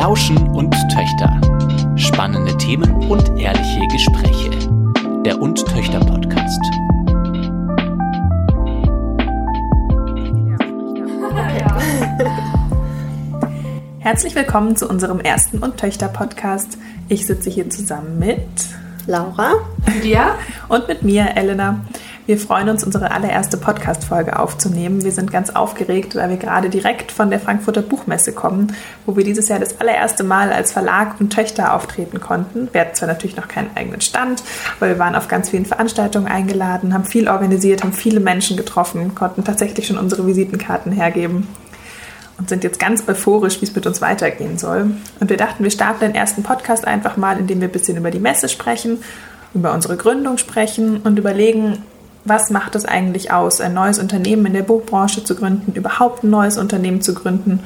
Lauschen und Töchter. Spannende Themen und ehrliche Gespräche. Der Und Töchter Podcast. Herzlich willkommen zu unserem ersten Und Töchter Podcast. Ich sitze hier zusammen mit Laura, Lydia und mit mir, Elena. Wir freuen uns, unsere allererste Podcast-Folge aufzunehmen. Wir sind ganz aufgeregt, weil wir gerade direkt von der Frankfurter Buchmesse kommen, wo wir dieses Jahr das allererste Mal als Verlag und Töchter auftreten konnten. Wir hatten zwar natürlich noch keinen eigenen Stand, aber wir waren auf ganz vielen Veranstaltungen eingeladen, haben viel organisiert, haben viele Menschen getroffen, konnten tatsächlich schon unsere Visitenkarten hergeben und sind jetzt ganz euphorisch, wie es mit uns weitergehen soll. Und wir dachten, wir starten den ersten Podcast einfach mal, indem wir ein bisschen über die Messe sprechen, über unsere Gründung sprechen und überlegen, was macht es eigentlich aus, ein neues Unternehmen in der Buchbranche zu gründen, überhaupt ein neues Unternehmen zu gründen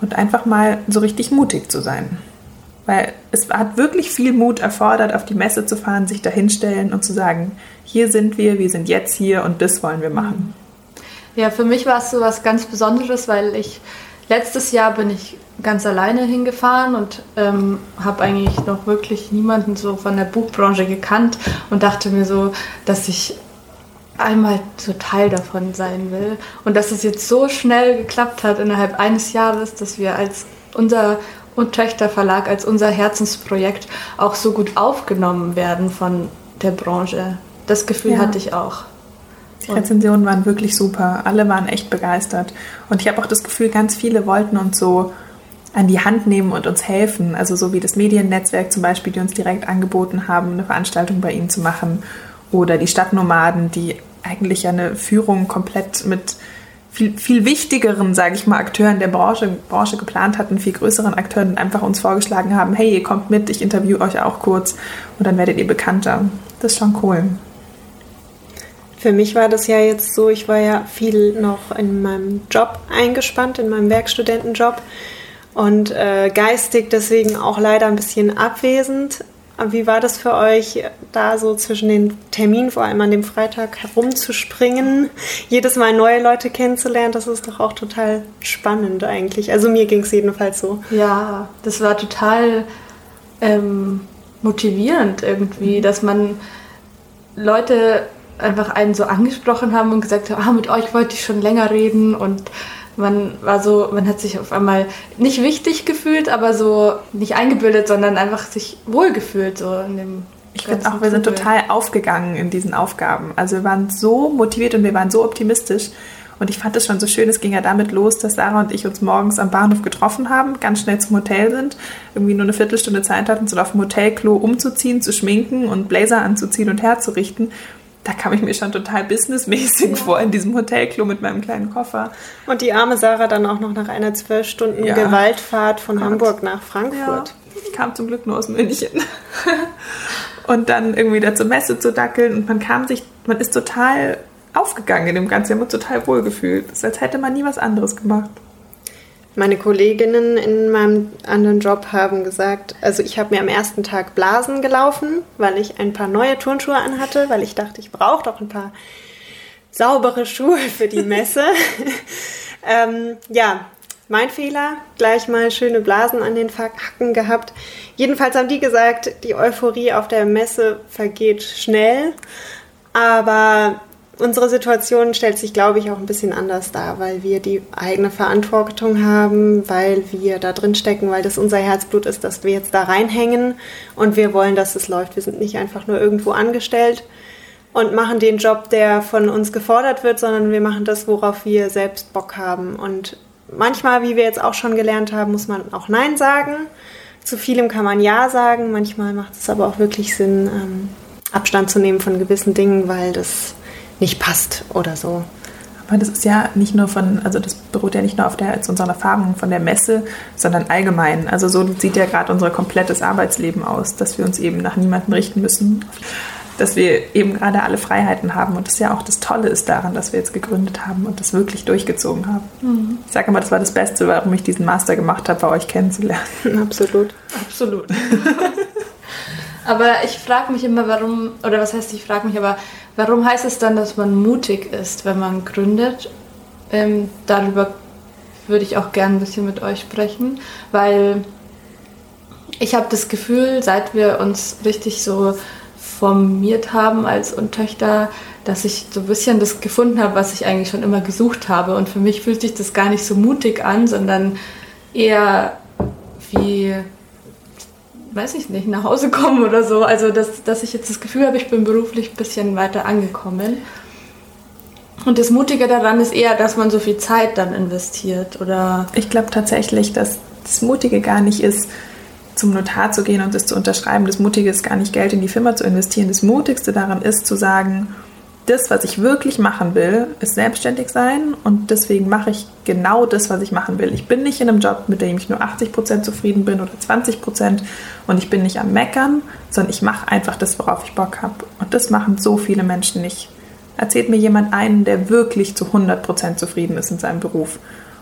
und einfach mal so richtig mutig zu sein. Weil es hat wirklich viel Mut erfordert, auf die Messe zu fahren, sich dahinstellen und zu sagen, hier sind wir, wir sind jetzt hier und das wollen wir machen. Ja, für mich war es so was ganz Besonderes, weil ich letztes Jahr bin ich ganz alleine hingefahren und ähm, habe eigentlich noch wirklich niemanden so von der Buchbranche gekannt und dachte mir so, dass ich einmal so Teil davon sein will. Und dass es jetzt so schnell geklappt hat innerhalb eines Jahres, dass wir als unser und Töchterverlag als unser Herzensprojekt auch so gut aufgenommen werden von der Branche. Das Gefühl ja. hatte ich auch. Die Rezensionen waren wirklich super. Alle waren echt begeistert. Und ich habe auch das Gefühl, ganz viele wollten uns so an die Hand nehmen und uns helfen. Also so wie das Mediennetzwerk zum Beispiel, die uns direkt angeboten haben, eine Veranstaltung bei ihnen zu machen oder die Stadtnomaden, die eigentlich eine Führung komplett mit viel, viel wichtigeren, sage ich mal, Akteuren der Branche, Branche geplant hatten, viel größeren Akteuren einfach uns vorgeschlagen haben, hey, ihr kommt mit, ich interviewe euch auch kurz und dann werdet ihr bekannter. Das ist schon cool. Für mich war das ja jetzt so, ich war ja viel noch in meinem Job eingespannt, in meinem Werkstudentenjob und äh, geistig deswegen auch leider ein bisschen abwesend. Wie war das für euch, da so zwischen den Terminen, vor allem an dem Freitag, herumzuspringen, jedes Mal neue Leute kennenzulernen? Das ist doch auch total spannend eigentlich. Also mir ging es jedenfalls so. Ja, das war total ähm, motivierend irgendwie, dass man Leute einfach einen so angesprochen haben und gesagt haben, ah, mit euch wollte ich schon länger reden und man war so, man hat sich auf einmal nicht wichtig gefühlt, aber so nicht eingebildet, sondern einfach sich wohlgefühlt so in dem. Ich finde auch, wir sind total aufgegangen in diesen Aufgaben. Also wir waren so motiviert und wir waren so optimistisch. Und ich fand es schon so schön, es ging ja damit los, dass Sarah und ich uns morgens am Bahnhof getroffen haben, ganz schnell zum Hotel sind, irgendwie nur eine Viertelstunde Zeit hatten, so auf dem Hotelklo umzuziehen, zu schminken und Blazer anzuziehen und herzurichten da kam ich mir schon total businessmäßig ja. vor in diesem Hotelklo mit meinem kleinen Koffer. Und die arme Sarah dann auch noch nach einer zwölf Stunden ja. Gewaltfahrt von Gott. Hamburg nach Frankfurt. Ja. Ich kam zum Glück nur aus München. und dann irgendwie da zur Messe zu dackeln und man kam sich, man ist total aufgegangen in dem Ganzen, wir haben uns total wohlgefühlt. Es ist, als hätte man nie was anderes gemacht. Meine Kolleginnen in meinem anderen Job haben gesagt, also ich habe mir am ersten Tag Blasen gelaufen, weil ich ein paar neue Turnschuhe anhatte, weil ich dachte, ich brauche doch ein paar saubere Schuhe für die Messe. ähm, ja, mein Fehler, gleich mal schöne Blasen an den Hacken gehabt. Jedenfalls haben die gesagt, die Euphorie auf der Messe vergeht schnell, aber unsere Situation stellt sich, glaube ich, auch ein bisschen anders dar, weil wir die eigene Verantwortung haben, weil wir da drin stecken, weil das unser Herzblut ist, dass wir jetzt da reinhängen und wir wollen, dass es läuft. Wir sind nicht einfach nur irgendwo angestellt und machen den Job, der von uns gefordert wird, sondern wir machen das, worauf wir selbst Bock haben. Und manchmal, wie wir jetzt auch schon gelernt haben, muss man auch Nein sagen. Zu vielem kann man Ja sagen. Manchmal macht es aber auch wirklich Sinn, ähm, Abstand zu nehmen von gewissen Dingen, weil das nicht passt oder so. Aber das ist ja nicht nur von, also das beruht ja nicht nur auf der, als unseren Erfahrungen von der Messe, sondern allgemein. Also so sieht ja gerade unser komplettes Arbeitsleben aus, dass wir uns eben nach niemandem richten müssen, dass wir eben gerade alle Freiheiten haben. Und das ja auch das Tolle ist daran, dass wir jetzt gegründet haben und das wirklich durchgezogen haben. Mhm. Ich sage immer, das war das Beste, warum ich diesen Master gemacht habe, war euch kennenzulernen. Absolut. Absolut. aber ich frage mich immer, warum, oder was heißt, ich frage mich aber, Warum heißt es dann, dass man mutig ist, wenn man gründet? Ähm, darüber würde ich auch gerne ein bisschen mit euch sprechen, weil ich habe das Gefühl, seit wir uns richtig so formiert haben als Untöchter, dass ich so ein bisschen das gefunden habe, was ich eigentlich schon immer gesucht habe. Und für mich fühlt sich das gar nicht so mutig an, sondern eher wie, weiß ich nicht, nach Hause kommen oder so. Also, dass, dass ich jetzt das Gefühl habe, ich bin beruflich ein bisschen weiter angekommen. Und das Mutige daran ist eher, dass man so viel Zeit dann investiert, oder? Ich glaube tatsächlich, dass das Mutige gar nicht ist, zum Notar zu gehen und das zu unterschreiben. Das Mutige ist gar nicht Geld in die Firma zu investieren. Das Mutigste daran ist zu sagen, das, was ich wirklich machen will, ist selbstständig sein und deswegen mache ich genau das, was ich machen will. Ich bin nicht in einem Job, mit dem ich nur 80% zufrieden bin oder 20% und ich bin nicht am Meckern, sondern ich mache einfach das, worauf ich Bock habe. Und das machen so viele Menschen nicht. Erzählt mir jemand einen, der wirklich zu 100% zufrieden ist in seinem Beruf.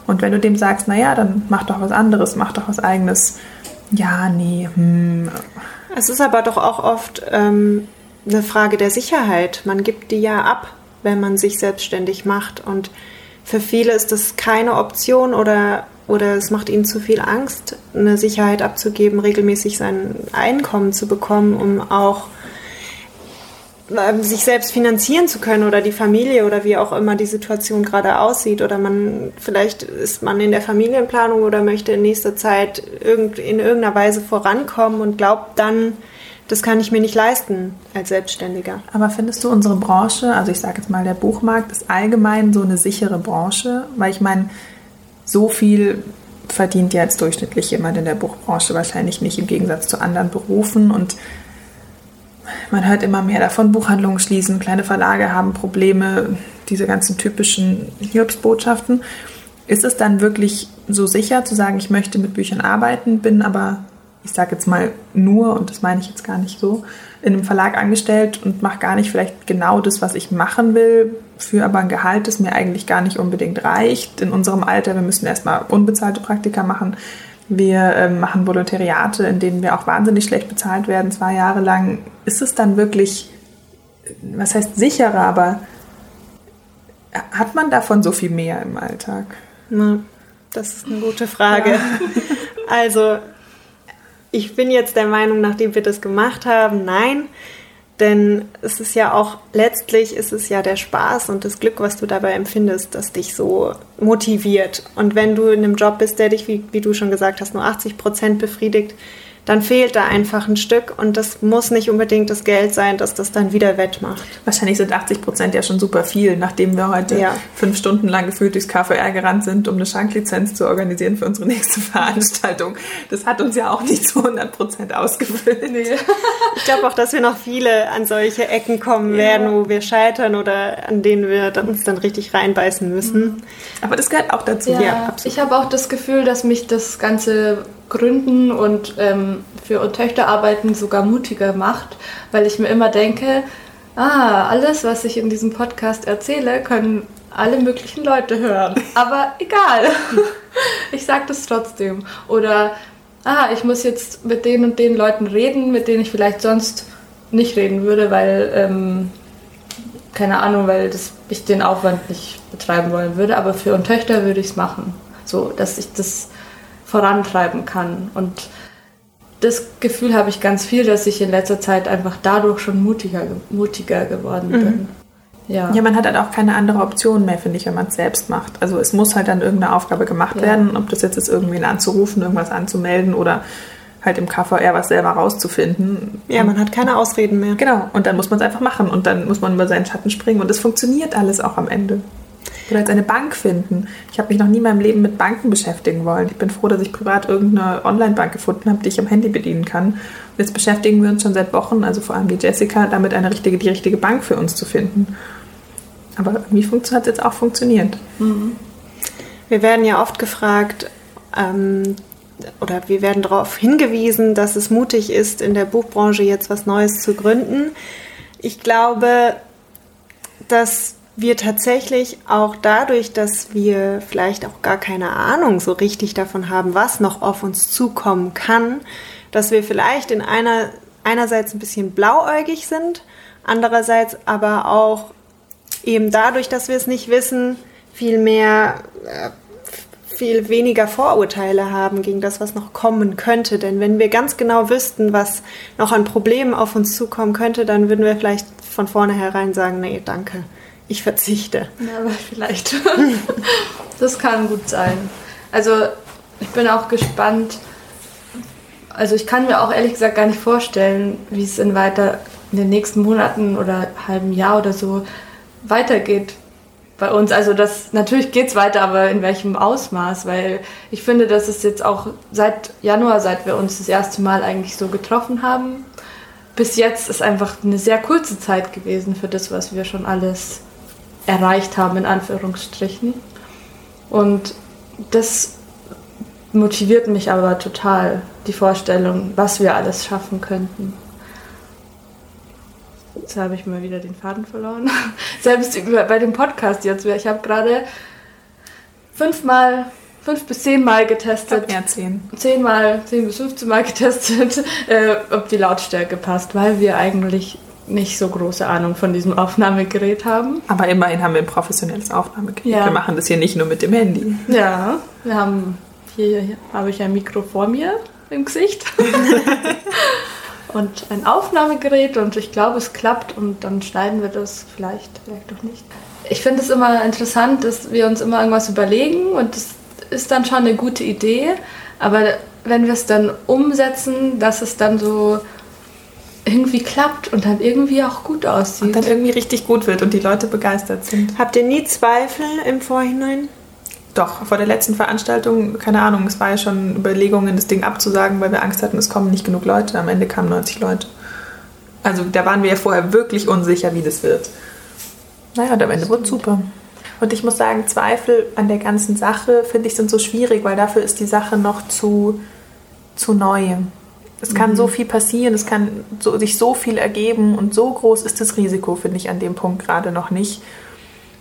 Und wenn du dem sagst, naja, dann mach doch was anderes, mach doch was eigenes. Ja, nee. Hm. Es ist aber doch auch oft ähm, eine Frage der Sicherheit. Man gibt die ja ab, wenn man sich selbstständig macht. Und für viele ist das keine Option oder, oder es macht ihnen zu viel Angst, eine Sicherheit abzugeben, regelmäßig sein Einkommen zu bekommen, um auch ähm, sich selbst finanzieren zu können oder die Familie oder wie auch immer die Situation gerade aussieht oder man vielleicht ist man in der Familienplanung oder möchte in nächster Zeit irgend, in irgendeiner Weise vorankommen und glaubt dann, das kann ich mir nicht leisten als Selbstständiger. Aber findest du unsere Branche, also ich sage jetzt mal der Buchmarkt, ist allgemein so eine sichere Branche? Weil ich meine, so viel verdient jetzt durchschnittlich jemand in der Buchbranche wahrscheinlich nicht im Gegensatz zu anderen Berufen und man hört immer mehr davon, Buchhandlungen schließen, kleine Verlage haben Probleme, diese ganzen typischen Hiobsbotschaften. Ist es dann wirklich so sicher zu sagen, ich möchte mit Büchern arbeiten, bin aber ich sage jetzt mal nur, und das meine ich jetzt gar nicht so, in einem Verlag angestellt und mache gar nicht vielleicht genau das, was ich machen will, für aber ein Gehalt, das mir eigentlich gar nicht unbedingt reicht. In unserem Alter, wir müssen erstmal unbezahlte Praktika machen. Wir äh, machen Volontariate, in denen wir auch wahnsinnig schlecht bezahlt werden, zwei Jahre lang. Ist es dann wirklich, was heißt sicherer, aber hat man davon so viel mehr im Alltag? Na, das ist eine gute Frage. Ja. Also ich bin jetzt der Meinung, nachdem wir das gemacht haben, nein. Denn es ist ja auch, letztlich ist es ja der Spaß und das Glück, was du dabei empfindest, das dich so motiviert. Und wenn du in einem Job bist, der dich, wie, wie du schon gesagt hast, nur 80 Prozent befriedigt, dann fehlt da einfach ein Stück und das muss nicht unbedingt das Geld sein, dass das dann wieder wettmacht. Wahrscheinlich sind 80 Prozent ja schon super viel, nachdem wir heute ja. fünf Stunden lang gefühlt durchs KVR gerannt sind, um eine Schanklizenz zu organisieren für unsere nächste Veranstaltung. Das hat uns ja auch nicht zu 100 Prozent ausgefüllt. Nee. Ich glaube auch, dass wir noch viele an solche Ecken kommen ja. werden, wo wir scheitern oder an denen wir uns dann richtig reinbeißen müssen. Aber das gehört auch dazu. Ja, ja ich habe auch das Gefühl, dass mich das ganze Gründen und ähm, für Töchter arbeiten sogar mutiger macht, weil ich mir immer denke, ah, alles, was ich in diesem Podcast erzähle, können alle möglichen Leute hören. Aber egal. ich sage das trotzdem. Oder, ah, ich muss jetzt mit den und den Leuten reden, mit denen ich vielleicht sonst nicht reden würde, weil, ähm, keine Ahnung, weil das, ich den Aufwand nicht betreiben wollen würde. Aber für Töchter würde ich es machen. So, dass ich das vorantreiben kann. Und das Gefühl habe ich ganz viel, dass ich in letzter Zeit einfach dadurch schon mutiger, mutiger geworden mhm. bin. Ja. ja, man hat halt auch keine andere Option mehr, finde ich, wenn man es selbst macht. Also es muss halt dann irgendeine Aufgabe gemacht ja. werden, ob das jetzt ist, irgendwen anzurufen, irgendwas anzumelden oder halt im KVR was selber rauszufinden. Ja, man hat keine Ausreden mehr. Genau, und dann muss man es einfach machen und dann muss man über seinen Schatten springen und es funktioniert alles auch am Ende. Oder jetzt eine Bank finden. Ich habe mich noch nie in meinem Leben mit Banken beschäftigen wollen. Ich bin froh, dass ich privat irgendeine Online-Bank gefunden habe, die ich am Handy bedienen kann. Und jetzt beschäftigen wir uns schon seit Wochen, also vor allem die Jessica, damit eine richtige, die richtige Bank für uns zu finden. Aber irgendwie hat es jetzt auch funktioniert. Mhm. Wir werden ja oft gefragt, ähm, oder wir werden darauf hingewiesen, dass es mutig ist, in der Buchbranche jetzt was Neues zu gründen. Ich glaube, dass wir tatsächlich auch dadurch, dass wir vielleicht auch gar keine Ahnung so richtig davon haben, was noch auf uns zukommen kann, dass wir vielleicht in einer einerseits ein bisschen blauäugig sind, andererseits aber auch eben dadurch, dass wir es nicht wissen, viel mehr äh, viel weniger Vorurteile haben gegen das, was noch kommen könnte. Denn wenn wir ganz genau wüssten, was noch an Problemen auf uns zukommen könnte, dann würden wir vielleicht von vornherein sagen, nee, danke, ich verzichte. Ja, aber vielleicht. das kann gut sein. Also ich bin auch gespannt. Also ich kann mir auch ehrlich gesagt gar nicht vorstellen, wie es in weiter in den nächsten Monaten oder halben Jahr oder so weitergeht bei uns. Also das natürlich geht es weiter, aber in welchem Ausmaß? Weil ich finde, dass es jetzt auch seit Januar, seit wir uns das erste Mal eigentlich so getroffen haben, bis jetzt ist einfach eine sehr kurze Zeit gewesen für das, was wir schon alles erreicht haben, in Anführungsstrichen. Und das motiviert mich aber total, die Vorstellung, was wir alles schaffen könnten. Jetzt habe ich mal wieder den Faden verloren. Selbst bei dem Podcast jetzt. Ich habe gerade fünfmal, fünf bis zehnmal getestet. Ja, zehn. Zehnmal, zehn bis 15 Mal getestet, äh, ob die Lautstärke passt, weil wir eigentlich nicht so große Ahnung von diesem Aufnahmegerät haben. Aber immerhin haben wir ein professionelles Aufnahmegerät. Ja. Wir machen das hier nicht nur mit dem Handy. Ja, wir haben hier, hier habe ich ein Mikro vor mir im Gesicht. und ein Aufnahmegerät und ich glaube, es klappt und dann schneiden wir das vielleicht, vielleicht doch nicht. Ich finde es immer interessant, dass wir uns immer irgendwas überlegen und das ist dann schon eine gute Idee, aber wenn wir es dann umsetzen, dass es dann so irgendwie klappt und dann irgendwie auch gut aussieht. Und dann irgendwie richtig gut wird und die Leute begeistert sind. Habt ihr nie Zweifel im Vorhinein? Doch, vor der letzten Veranstaltung, keine Ahnung, es war ja schon Überlegungen, das Ding abzusagen, weil wir Angst hatten, es kommen nicht genug Leute. Am Ende kamen 90 Leute. Also da waren wir ja vorher wirklich unsicher, wie das wird. Naja, und am Ende wurde super. Und ich muss sagen, Zweifel an der ganzen Sache, finde ich, sind so schwierig, weil dafür ist die Sache noch zu, zu neu. Es kann so viel passieren, es kann so, sich so viel ergeben und so groß ist das Risiko, finde ich, an dem Punkt gerade noch nicht.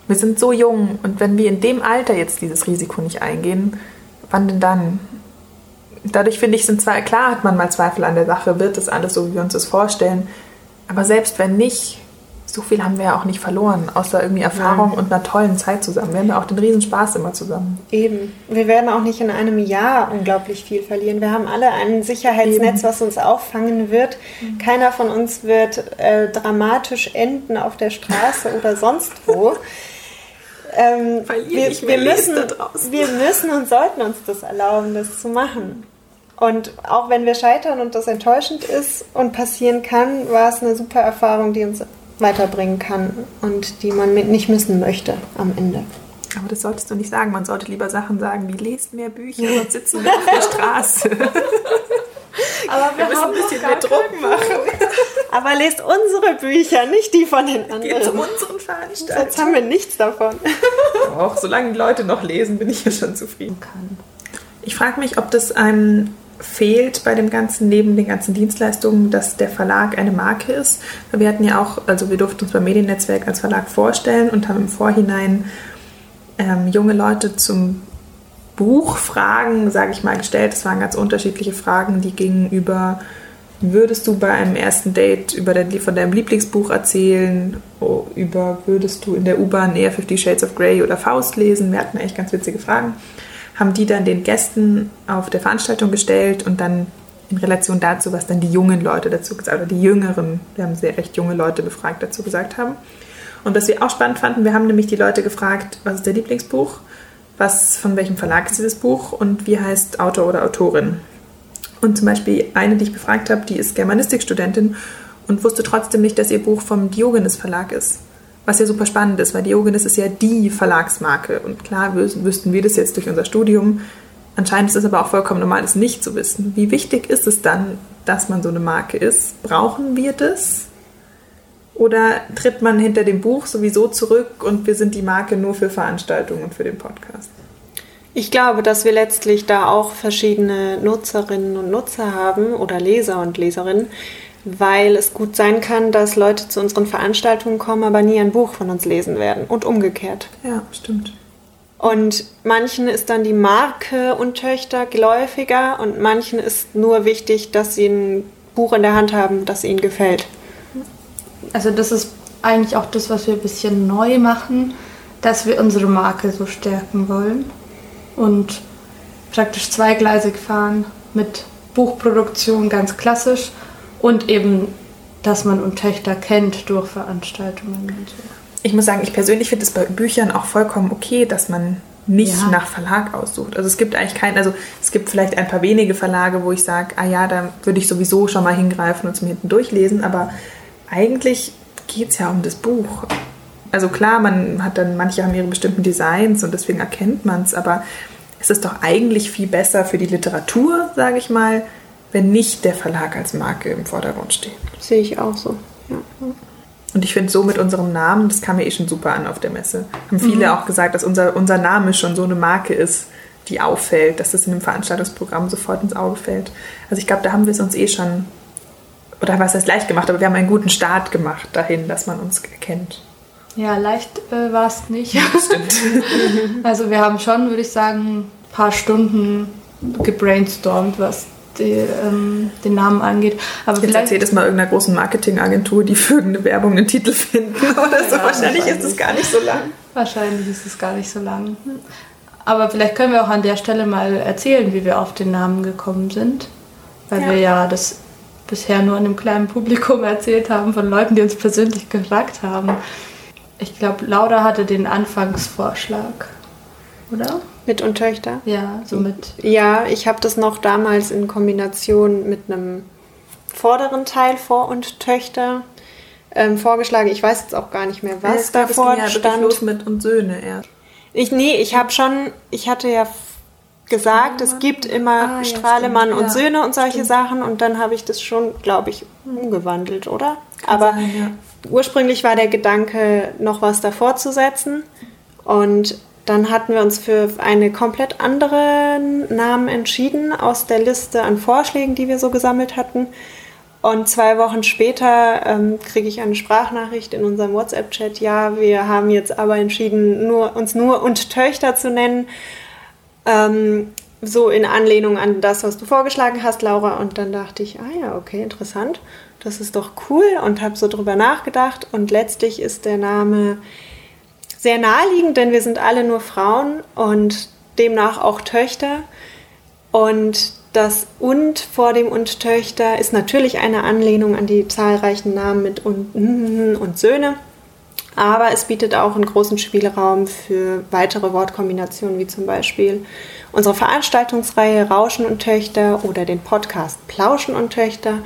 Wir sind so jung und wenn wir in dem Alter jetzt dieses Risiko nicht eingehen, wann denn dann? Dadurch finde ich, sind zwar klar, hat man mal Zweifel an der Sache, wird das alles so, wie wir uns das vorstellen, aber selbst wenn nicht, so viel haben wir ja auch nicht verloren, außer irgendwie Erfahrung und einer tollen Zeit zusammen. Wir haben ja auch den Riesenspaß immer zusammen. Eben. Wir werden auch nicht in einem Jahr unglaublich viel verlieren. Wir haben alle ein Sicherheitsnetz, Eben. was uns auffangen wird. Keiner von uns wird äh, dramatisch enden auf der Straße oder sonst wo. Ähm, wir, wir, müssen, wir müssen und sollten uns das erlauben, das zu machen. Und auch wenn wir scheitern und das enttäuschend ist und passieren kann, war es eine super Erfahrung, die uns weiterbringen kann und die man mit nicht missen möchte am Ende. Aber das solltest du nicht sagen. Man sollte lieber Sachen sagen wie lest mehr Bücher und sitzen wir auf der Straße. Aber wir, Wir müssen ein bisschen mehr Druck machen. Aber lest unsere Bücher, nicht die von den Geht zu anderen. unseren Veranstaltungen. haben wir nichts davon. Auch solange die Leute noch lesen, bin ich ja schon zufrieden. Ich frage mich, ob das einem fehlt bei dem ganzen, neben den ganzen Dienstleistungen, dass der Verlag eine Marke ist. Wir hatten ja auch, also wir durften uns beim Mediennetzwerk als Verlag vorstellen und haben im Vorhinein ähm, junge Leute zum Buchfragen, sage ich mal, gestellt. Es waren ganz unterschiedliche Fragen, die gingen über, würdest du bei einem ersten Date über dein, von deinem Lieblingsbuch erzählen? Über, würdest du in der U-Bahn eher Fifty Shades of Grey oder Faust lesen? Wir hatten echt ganz witzige Fragen. Haben die dann den Gästen auf der Veranstaltung gestellt und dann in Relation dazu, was dann die jungen Leute dazu gesagt oder die jüngeren, wir haben sehr recht junge Leute befragt, dazu gesagt haben. Und was wir auch spannend fanden, wir haben nämlich die Leute gefragt, was ist der Lieblingsbuch, was, von welchem Verlag ist dieses Buch und wie heißt Autor oder Autorin. Und zum Beispiel eine, die ich befragt habe, die ist Germanistikstudentin und wusste trotzdem nicht, dass ihr Buch vom Diogenes Verlag ist. Was ja super spannend ist, weil Diogenes ist ja die Verlagsmarke. Und klar wüs- wüssten wir das jetzt durch unser Studium. Anscheinend ist es aber auch vollkommen normal, das nicht zu wissen. Wie wichtig ist es dann, dass man so eine Marke ist? Brauchen wir das? Oder tritt man hinter dem Buch sowieso zurück und wir sind die Marke nur für Veranstaltungen und für den Podcast? Ich glaube, dass wir letztlich da auch verschiedene Nutzerinnen und Nutzer haben oder Leser und Leserinnen, weil es gut sein kann, dass Leute zu unseren Veranstaltungen kommen, aber nie ein Buch von uns lesen werden und umgekehrt. Ja, stimmt. Und manchen ist dann die Marke Untöchter geläufiger und manchen ist nur wichtig, dass sie ein Buch in der Hand haben, das ihnen gefällt. Also das ist eigentlich auch das, was wir ein bisschen neu machen, dass wir unsere Marke so stärken wollen. Und praktisch zweigleisig fahren mit Buchproduktion ganz klassisch und eben, dass man und Töchter kennt durch Veranstaltungen und so. Ich muss sagen, ich persönlich finde es bei Büchern auch vollkommen okay, dass man nicht ja. nach Verlag aussucht. Also es gibt eigentlich keinen, also es gibt vielleicht ein paar wenige Verlage, wo ich sage, ah ja, da würde ich sowieso schon mal hingreifen und es mir hinten durchlesen, aber eigentlich geht es ja um das Buch. Also klar, man hat dann, manche haben ihre bestimmten Designs und deswegen erkennt man es, aber es ist doch eigentlich viel besser für die Literatur, sage ich mal, wenn nicht der Verlag als Marke im Vordergrund steht. Sehe ich auch so. Ja. Und ich finde so mit unserem Namen, das kam mir eh schon super an auf der Messe. Haben viele mhm. auch gesagt, dass unser, unser Name schon so eine Marke ist, die auffällt, dass das in einem Veranstaltungsprogramm sofort ins Auge fällt. Also ich glaube, da haben wir es uns eh schon, oder was heißt leicht gemacht, aber wir haben einen guten Start gemacht dahin, dass man uns erkennt. Ja, leicht äh, war es nicht. Ja, stimmt. also wir haben schon, würde ich sagen, ein paar Stunden gebrainstormt, was die, ähm, den Namen angeht. Aber Jetzt vielleicht erzählt es mal irgendeiner großen Marketingagentur, die für irgendeine Werbung einen Titel finden oder so. Ja, wahrscheinlich, ist es gar nicht so lang. Wahrscheinlich ist es gar nicht so lang. Aber vielleicht können wir auch an der Stelle mal erzählen, wie wir auf den Namen gekommen sind. Weil ja. wir ja das bisher nur einem kleinen Publikum erzählt haben von Leuten, die uns persönlich gefragt haben. Ich glaube, Laura hatte den Anfangsvorschlag, oder? Mit und Töchter? Ja, so mit. Ja, ich habe das noch damals in Kombination mit einem vorderen Teil Vor- und Töchter ähm, vorgeschlagen. Ich weiß jetzt auch gar nicht mehr, was ja, davor ja stand. Los mit und Söhne erst. Ich, nee, ich habe schon, ich hatte ja gesagt, es gibt immer ah, Strahlemann ja, und Söhne und solche stimmt. Sachen und dann habe ich das schon, glaube ich, umgewandelt, oder? Kann Aber sein, ja. ursprünglich war der Gedanke, noch was davor zu setzen und dann hatten wir uns für einen komplett anderen Namen entschieden aus der Liste an Vorschlägen, die wir so gesammelt hatten. Und zwei Wochen später ähm, kriege ich eine Sprachnachricht in unserem WhatsApp-Chat. Ja, wir haben jetzt aber entschieden, nur, uns nur und Töchter zu nennen. Ähm, so in Anlehnung an das, was du vorgeschlagen hast, Laura. Und dann dachte ich, ah ja, okay, interessant. Das ist doch cool und habe so drüber nachgedacht. Und letztlich ist der Name sehr naheliegend, denn wir sind alle nur Frauen und demnach auch Töchter. Und das und vor dem und Töchter ist natürlich eine Anlehnung an die zahlreichen Namen mit und und Söhne. Aber es bietet auch einen großen Spielraum für weitere Wortkombinationen, wie zum Beispiel unsere Veranstaltungsreihe Rauschen und Töchter oder den Podcast Plauschen und Töchter.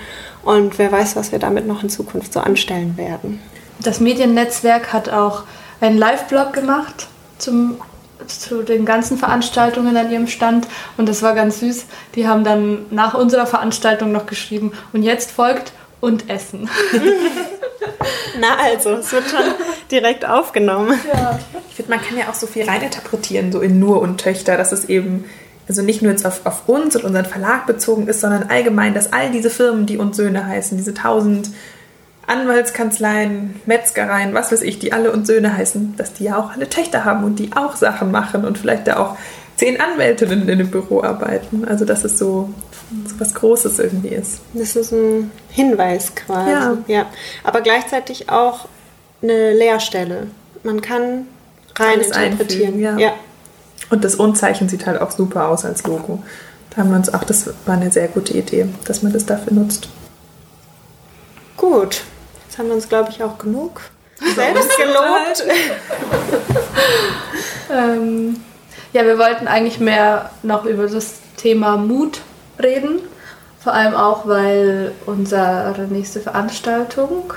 Und wer weiß, was wir damit noch in Zukunft so anstellen werden. Das Mediennetzwerk hat auch einen Live-Blog gemacht zum, zu den ganzen Veranstaltungen an ihrem Stand und das war ganz süß. Die haben dann nach unserer Veranstaltung noch geschrieben und jetzt folgt und Essen. Na also, es wird schon direkt aufgenommen. Ja. Ich finde, man kann ja auch so viel reininterpretieren, so in nur und Töchter, dass es eben also nicht nur jetzt auf, auf uns und unseren Verlag bezogen ist, sondern allgemein, dass all diese Firmen, die uns Söhne heißen, diese tausend Anwaltskanzleien, Metzgereien, was weiß ich, die alle und Söhne heißen, dass die ja auch alle Töchter haben und die auch Sachen machen und vielleicht da auch zehn Anwältinnen in dem Büro arbeiten. Also dass es so, so was Großes irgendwie ist. Das ist ein Hinweis quasi. Ja. ja. Aber gleichzeitig auch eine Leerstelle. Man kann rein Alles interpretieren. Ja. ja. Und das Unzeichen sieht halt auch super aus als Logo. Da haben wir uns auch, das war eine sehr gute Idee, dass man das dafür nutzt. Gut, Jetzt haben wir uns, glaube ich, auch genug selbst gelobt. ähm, ja, wir wollten eigentlich mehr noch über das Thema Mut reden. Vor allem auch, weil unsere nächste Veranstaltung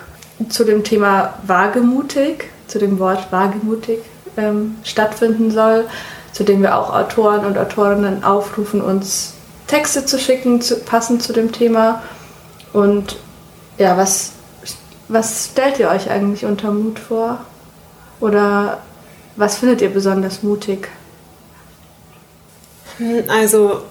zu dem Thema wagemutig, zu dem Wort wagemutig ähm, stattfinden soll, zu dem wir auch Autoren und Autorinnen aufrufen, uns Texte zu schicken, zu, passend zu dem Thema. Und ja, was was stellt ihr euch eigentlich unter Mut vor? Oder was findet ihr besonders mutig? Hm, also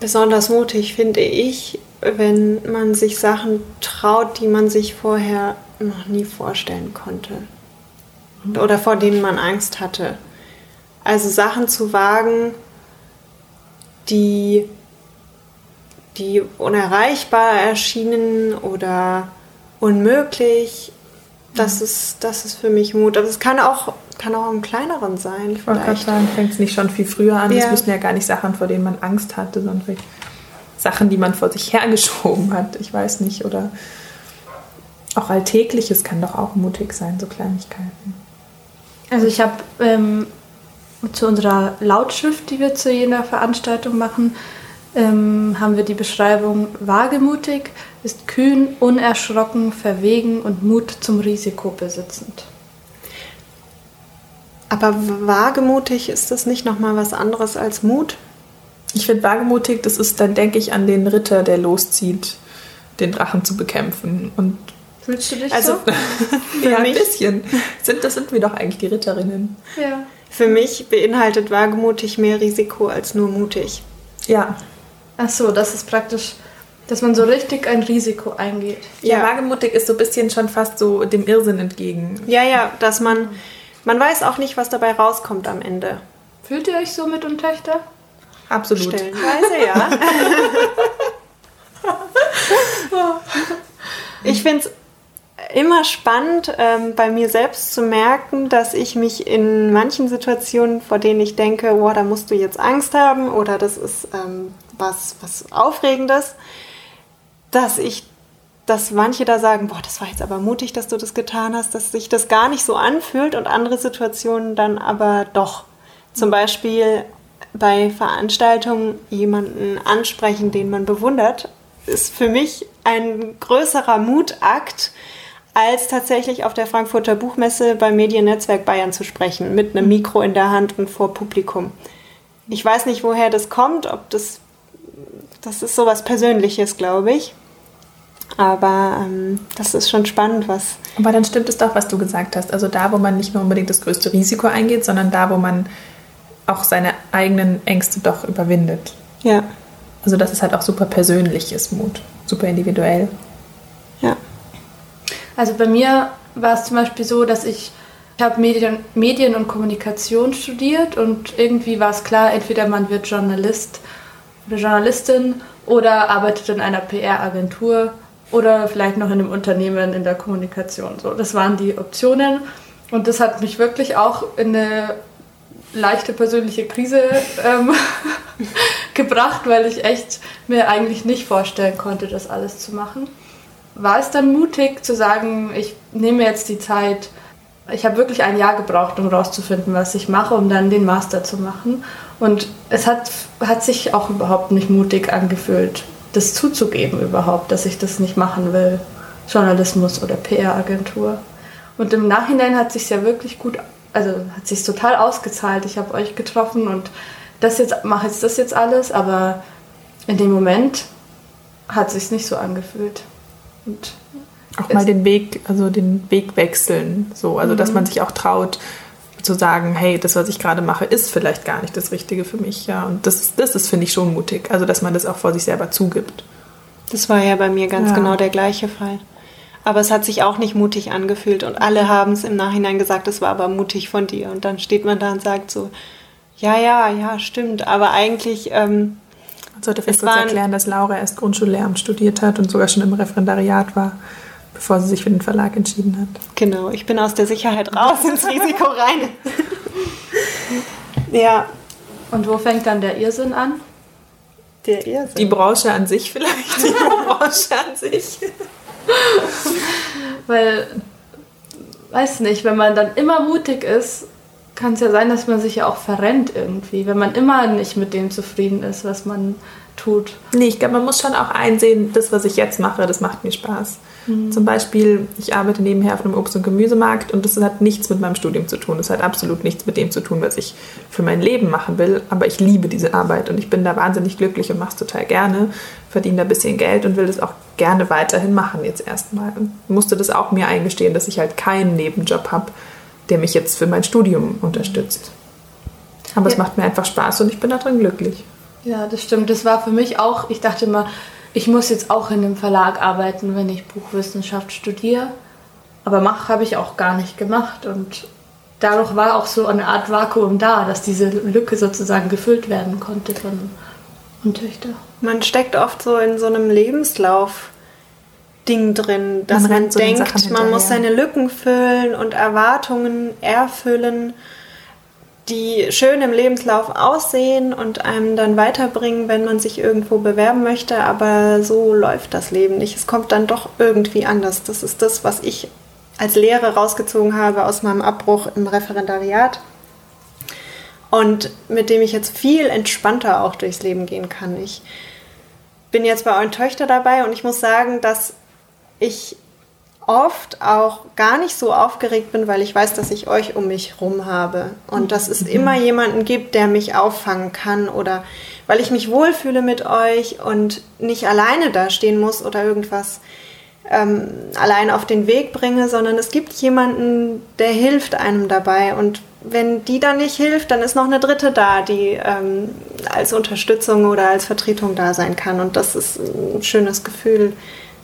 besonders mutig finde ich, wenn man sich Sachen traut, die man sich vorher noch nie vorstellen konnte. Oder vor denen man Angst hatte. Also Sachen zu wagen, die, die unerreichbar erschienen oder unmöglich, Das ist, das ist für mich Mut. Aber es kann auch, kann auch im kleineren sein. Ich wollte gerade sagen, fängt es nicht schon viel früher an. Es müssen ja gar nicht Sachen, vor denen man Angst hatte, sondern Sachen, die man vor sich hergeschoben hat. Ich weiß nicht. Oder auch Alltägliches kann doch auch mutig sein, so Kleinigkeiten. Also ich habe ähm, zu unserer Lautschrift, die wir zu jeder Veranstaltung machen, ähm, haben wir die Beschreibung wagemutig, ist kühn, unerschrocken, verwegen und Mut zum Risiko besitzend. Aber wagemutig ist das nicht nochmal was anderes als Mut? Ich finde wagemutig, das ist, dann denke ich an den Ritter, der loszieht, den Drachen zu bekämpfen. Und Fühlst du dich also, so? ja, ein bisschen. Sind, das sind wir doch eigentlich die Ritterinnen. Ja. Für mich beinhaltet wagemutig mehr Risiko als nur mutig. Ja. Ach so, das ist praktisch, dass man so richtig ein Risiko eingeht. Ja, wagemutig ist so ein bisschen schon fast so dem Irrsinn entgegen. Ja, ja, dass man, man weiß auch nicht, was dabei rauskommt am Ende. Fühlt ihr euch so mit und Töchter? Absolut. Stellenweise, ja. ich finde es immer spannend, ähm, bei mir selbst zu merken, dass ich mich in manchen Situationen, vor denen ich denke, boah, da musst du jetzt Angst haben oder das ist ähm, was, was Aufregendes, dass ich, dass manche da sagen, boah, das war jetzt aber mutig, dass du das getan hast, dass sich das gar nicht so anfühlt und andere Situationen dann aber doch. Zum Beispiel bei Veranstaltungen jemanden ansprechen, den man bewundert, ist für mich ein größerer Mutakt, als tatsächlich auf der Frankfurter Buchmesse beim Mediennetzwerk Bayern zu sprechen, mit einem Mikro in der Hand und vor Publikum. Ich weiß nicht, woher das kommt, ob das, das ist sowas Persönliches, glaube ich. Aber ähm, das ist schon spannend, was. Aber dann stimmt es doch, was du gesagt hast. Also da, wo man nicht nur unbedingt das größte Risiko eingeht, sondern da, wo man auch seine eigenen Ängste doch überwindet. Ja. Also das ist halt auch super persönliches Mut, super individuell. Ja. Also bei mir war es zum Beispiel so, dass ich, ich habe Medien, Medien und Kommunikation studiert und irgendwie war es klar, entweder man wird Journalist Journalistin oder arbeitet in einer PR-Agentur oder vielleicht noch in einem Unternehmen in der Kommunikation. So, das waren die Optionen und das hat mich wirklich auch in eine leichte persönliche Krise ähm, gebracht, weil ich echt mir eigentlich nicht vorstellen konnte, das alles zu machen war es dann mutig zu sagen, ich nehme jetzt die Zeit. Ich habe wirklich ein Jahr gebraucht, um herauszufinden, was ich mache, um dann den Master zu machen. Und es hat, hat sich auch überhaupt nicht mutig angefühlt, das zuzugeben überhaupt, dass ich das nicht machen will. Journalismus oder PR-Agentur. Und im Nachhinein hat sich ja wirklich gut, also hat sich total ausgezahlt. Ich habe euch getroffen und das jetzt mache jetzt das jetzt alles, aber in dem Moment hat sich nicht so angefühlt. Und auch mal den Weg, also den Weg wechseln, so, also mhm. dass man sich auch traut zu sagen, hey, das, was ich gerade mache, ist vielleicht gar nicht das Richtige für mich, ja. Und das, das ist, finde ich, schon mutig, also dass man das auch vor sich selber zugibt. Das war ja bei mir ganz ja. genau der gleiche Fall. Aber es hat sich auch nicht mutig angefühlt und alle haben es im Nachhinein gesagt, es war aber mutig von dir. Und dann steht man da und sagt so, ja, ja, ja, stimmt. Aber eigentlich ähm, man sollte vielleicht kurz erklären, dass Laura erst Grundschullehramt studiert hat und sogar schon im Referendariat war, bevor sie sich für den Verlag entschieden hat. Genau, ich bin aus der Sicherheit raus ins Risiko rein. ja. Und wo fängt dann der Irrsinn an? Der Irrsinn. Die Branche an sich vielleicht. Die Branche an sich. Weil, weiß nicht, wenn man dann immer mutig ist, kann es ja sein, dass man sich ja auch verrennt irgendwie, wenn man immer nicht mit dem zufrieden ist, was man tut. Nee, ich glaube, man muss schon auch einsehen, das, was ich jetzt mache, das macht mir Spaß. Mhm. Zum Beispiel, ich arbeite nebenher auf einem Obst- und Gemüsemarkt und das hat nichts mit meinem Studium zu tun. Das hat absolut nichts mit dem zu tun, was ich für mein Leben machen will. Aber ich liebe diese Arbeit und ich bin da wahnsinnig glücklich und mache es total gerne, verdiene da ein bisschen Geld und will das auch gerne weiterhin machen jetzt erstmal. Und musste das auch mir eingestehen, dass ich halt keinen Nebenjob habe der mich jetzt für mein Studium unterstützt. Aber ja. es macht mir einfach Spaß und ich bin darin glücklich. Ja, das stimmt. Das war für mich auch, ich dachte immer, ich muss jetzt auch in einem Verlag arbeiten, wenn ich Buchwissenschaft studiere. Aber mach habe ich auch gar nicht gemacht und dadurch war auch so eine Art Vakuum da, dass diese Lücke sozusagen gefüllt werden konnte von und Töchter. Man steckt oft so in so einem Lebenslauf, Ding drin, dass Man man, so denkt, man muss seine Lücken füllen und Erwartungen erfüllen, die schön im Lebenslauf aussehen und einem dann weiterbringen, wenn man sich irgendwo bewerben möchte. Aber so läuft das Leben nicht. Es kommt dann doch irgendwie anders. Das ist das, was ich als Lehre rausgezogen habe aus meinem Abbruch im Referendariat und mit dem ich jetzt viel entspannter auch durchs Leben gehen kann. Ich bin jetzt bei euren Töchter dabei und ich muss sagen, dass ich oft auch gar nicht so aufgeregt bin, weil ich weiß, dass ich euch um mich rum habe. Und dass es immer jemanden gibt, der mich auffangen kann oder weil ich mich wohlfühle mit euch und nicht alleine da stehen muss oder irgendwas ähm, allein auf den Weg bringe, sondern es gibt jemanden, der hilft einem dabei. Und wenn die dann nicht hilft, dann ist noch eine dritte da, die ähm, als Unterstützung oder als Vertretung da sein kann. Und das ist ein schönes Gefühl,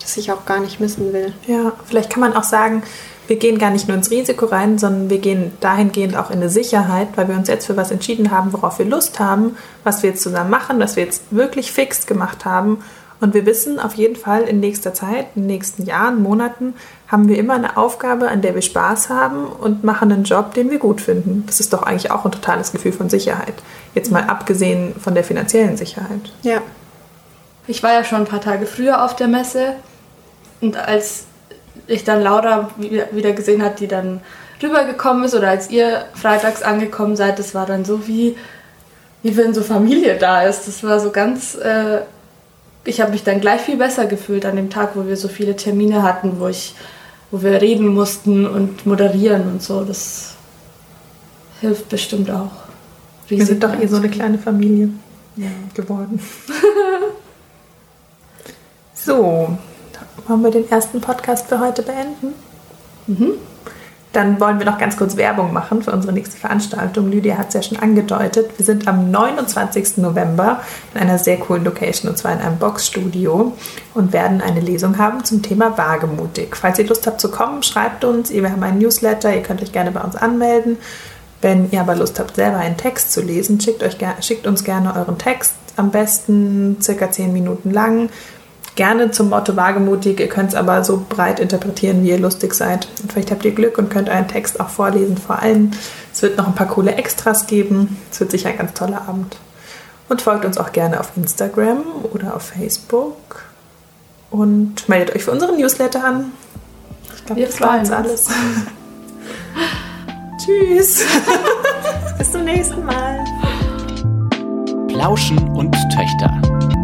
das ich auch gar nicht missen will. Ja, vielleicht kann man auch sagen, wir gehen gar nicht nur ins Risiko rein, sondern wir gehen dahingehend auch in eine Sicherheit, weil wir uns jetzt für was entschieden haben, worauf wir Lust haben, was wir jetzt zusammen machen, was wir jetzt wirklich fix gemacht haben. Und wir wissen auf jeden Fall in nächster Zeit, in den nächsten Jahren, Monaten, haben wir immer eine Aufgabe, an der wir Spaß haben und machen einen Job, den wir gut finden. Das ist doch eigentlich auch ein totales Gefühl von Sicherheit. Jetzt mal abgesehen von der finanziellen Sicherheit. Ja. Ich war ja schon ein paar Tage früher auf der Messe und als ich dann Laura wieder gesehen hat, die dann rübergekommen ist oder als ihr freitags angekommen seid, das war dann so wie, wie wenn so Familie da ist. Das war so ganz, äh, ich habe mich dann gleich viel besser gefühlt an dem Tag, wo wir so viele Termine hatten, wo ich, wo wir reden mussten und moderieren und so. Das hilft bestimmt auch. Wir sind doch eh so eine kleine Familie geworden. so, wollen wir den ersten Podcast für heute beenden? Dann wollen wir noch ganz kurz Werbung machen für unsere nächste Veranstaltung. Lydia hat es ja schon angedeutet. Wir sind am 29. November in einer sehr coolen Location und zwar in einem Boxstudio und werden eine Lesung haben zum Thema Wagemutig. Falls ihr Lust habt zu kommen, schreibt uns. Wir haben einen Newsletter, ihr könnt euch gerne bei uns anmelden. Wenn ihr aber Lust habt, selber einen Text zu lesen, schickt, euch, schickt uns gerne euren Text. Am besten circa 10 Minuten lang. Gerne zum Motto wagemutig. Ihr könnt es aber so breit interpretieren, wie ihr lustig seid. Und vielleicht habt ihr Glück und könnt euren Text auch vorlesen vor allen. Es wird noch ein paar coole Extras geben. Es wird sicher ein ganz toller Abend. Und folgt uns auch gerne auf Instagram oder auf Facebook. Und meldet euch für unseren Newsletter an. Ich glaube, Wir das war uns. alles. Tschüss. Bis zum nächsten Mal. Plauschen und Töchter.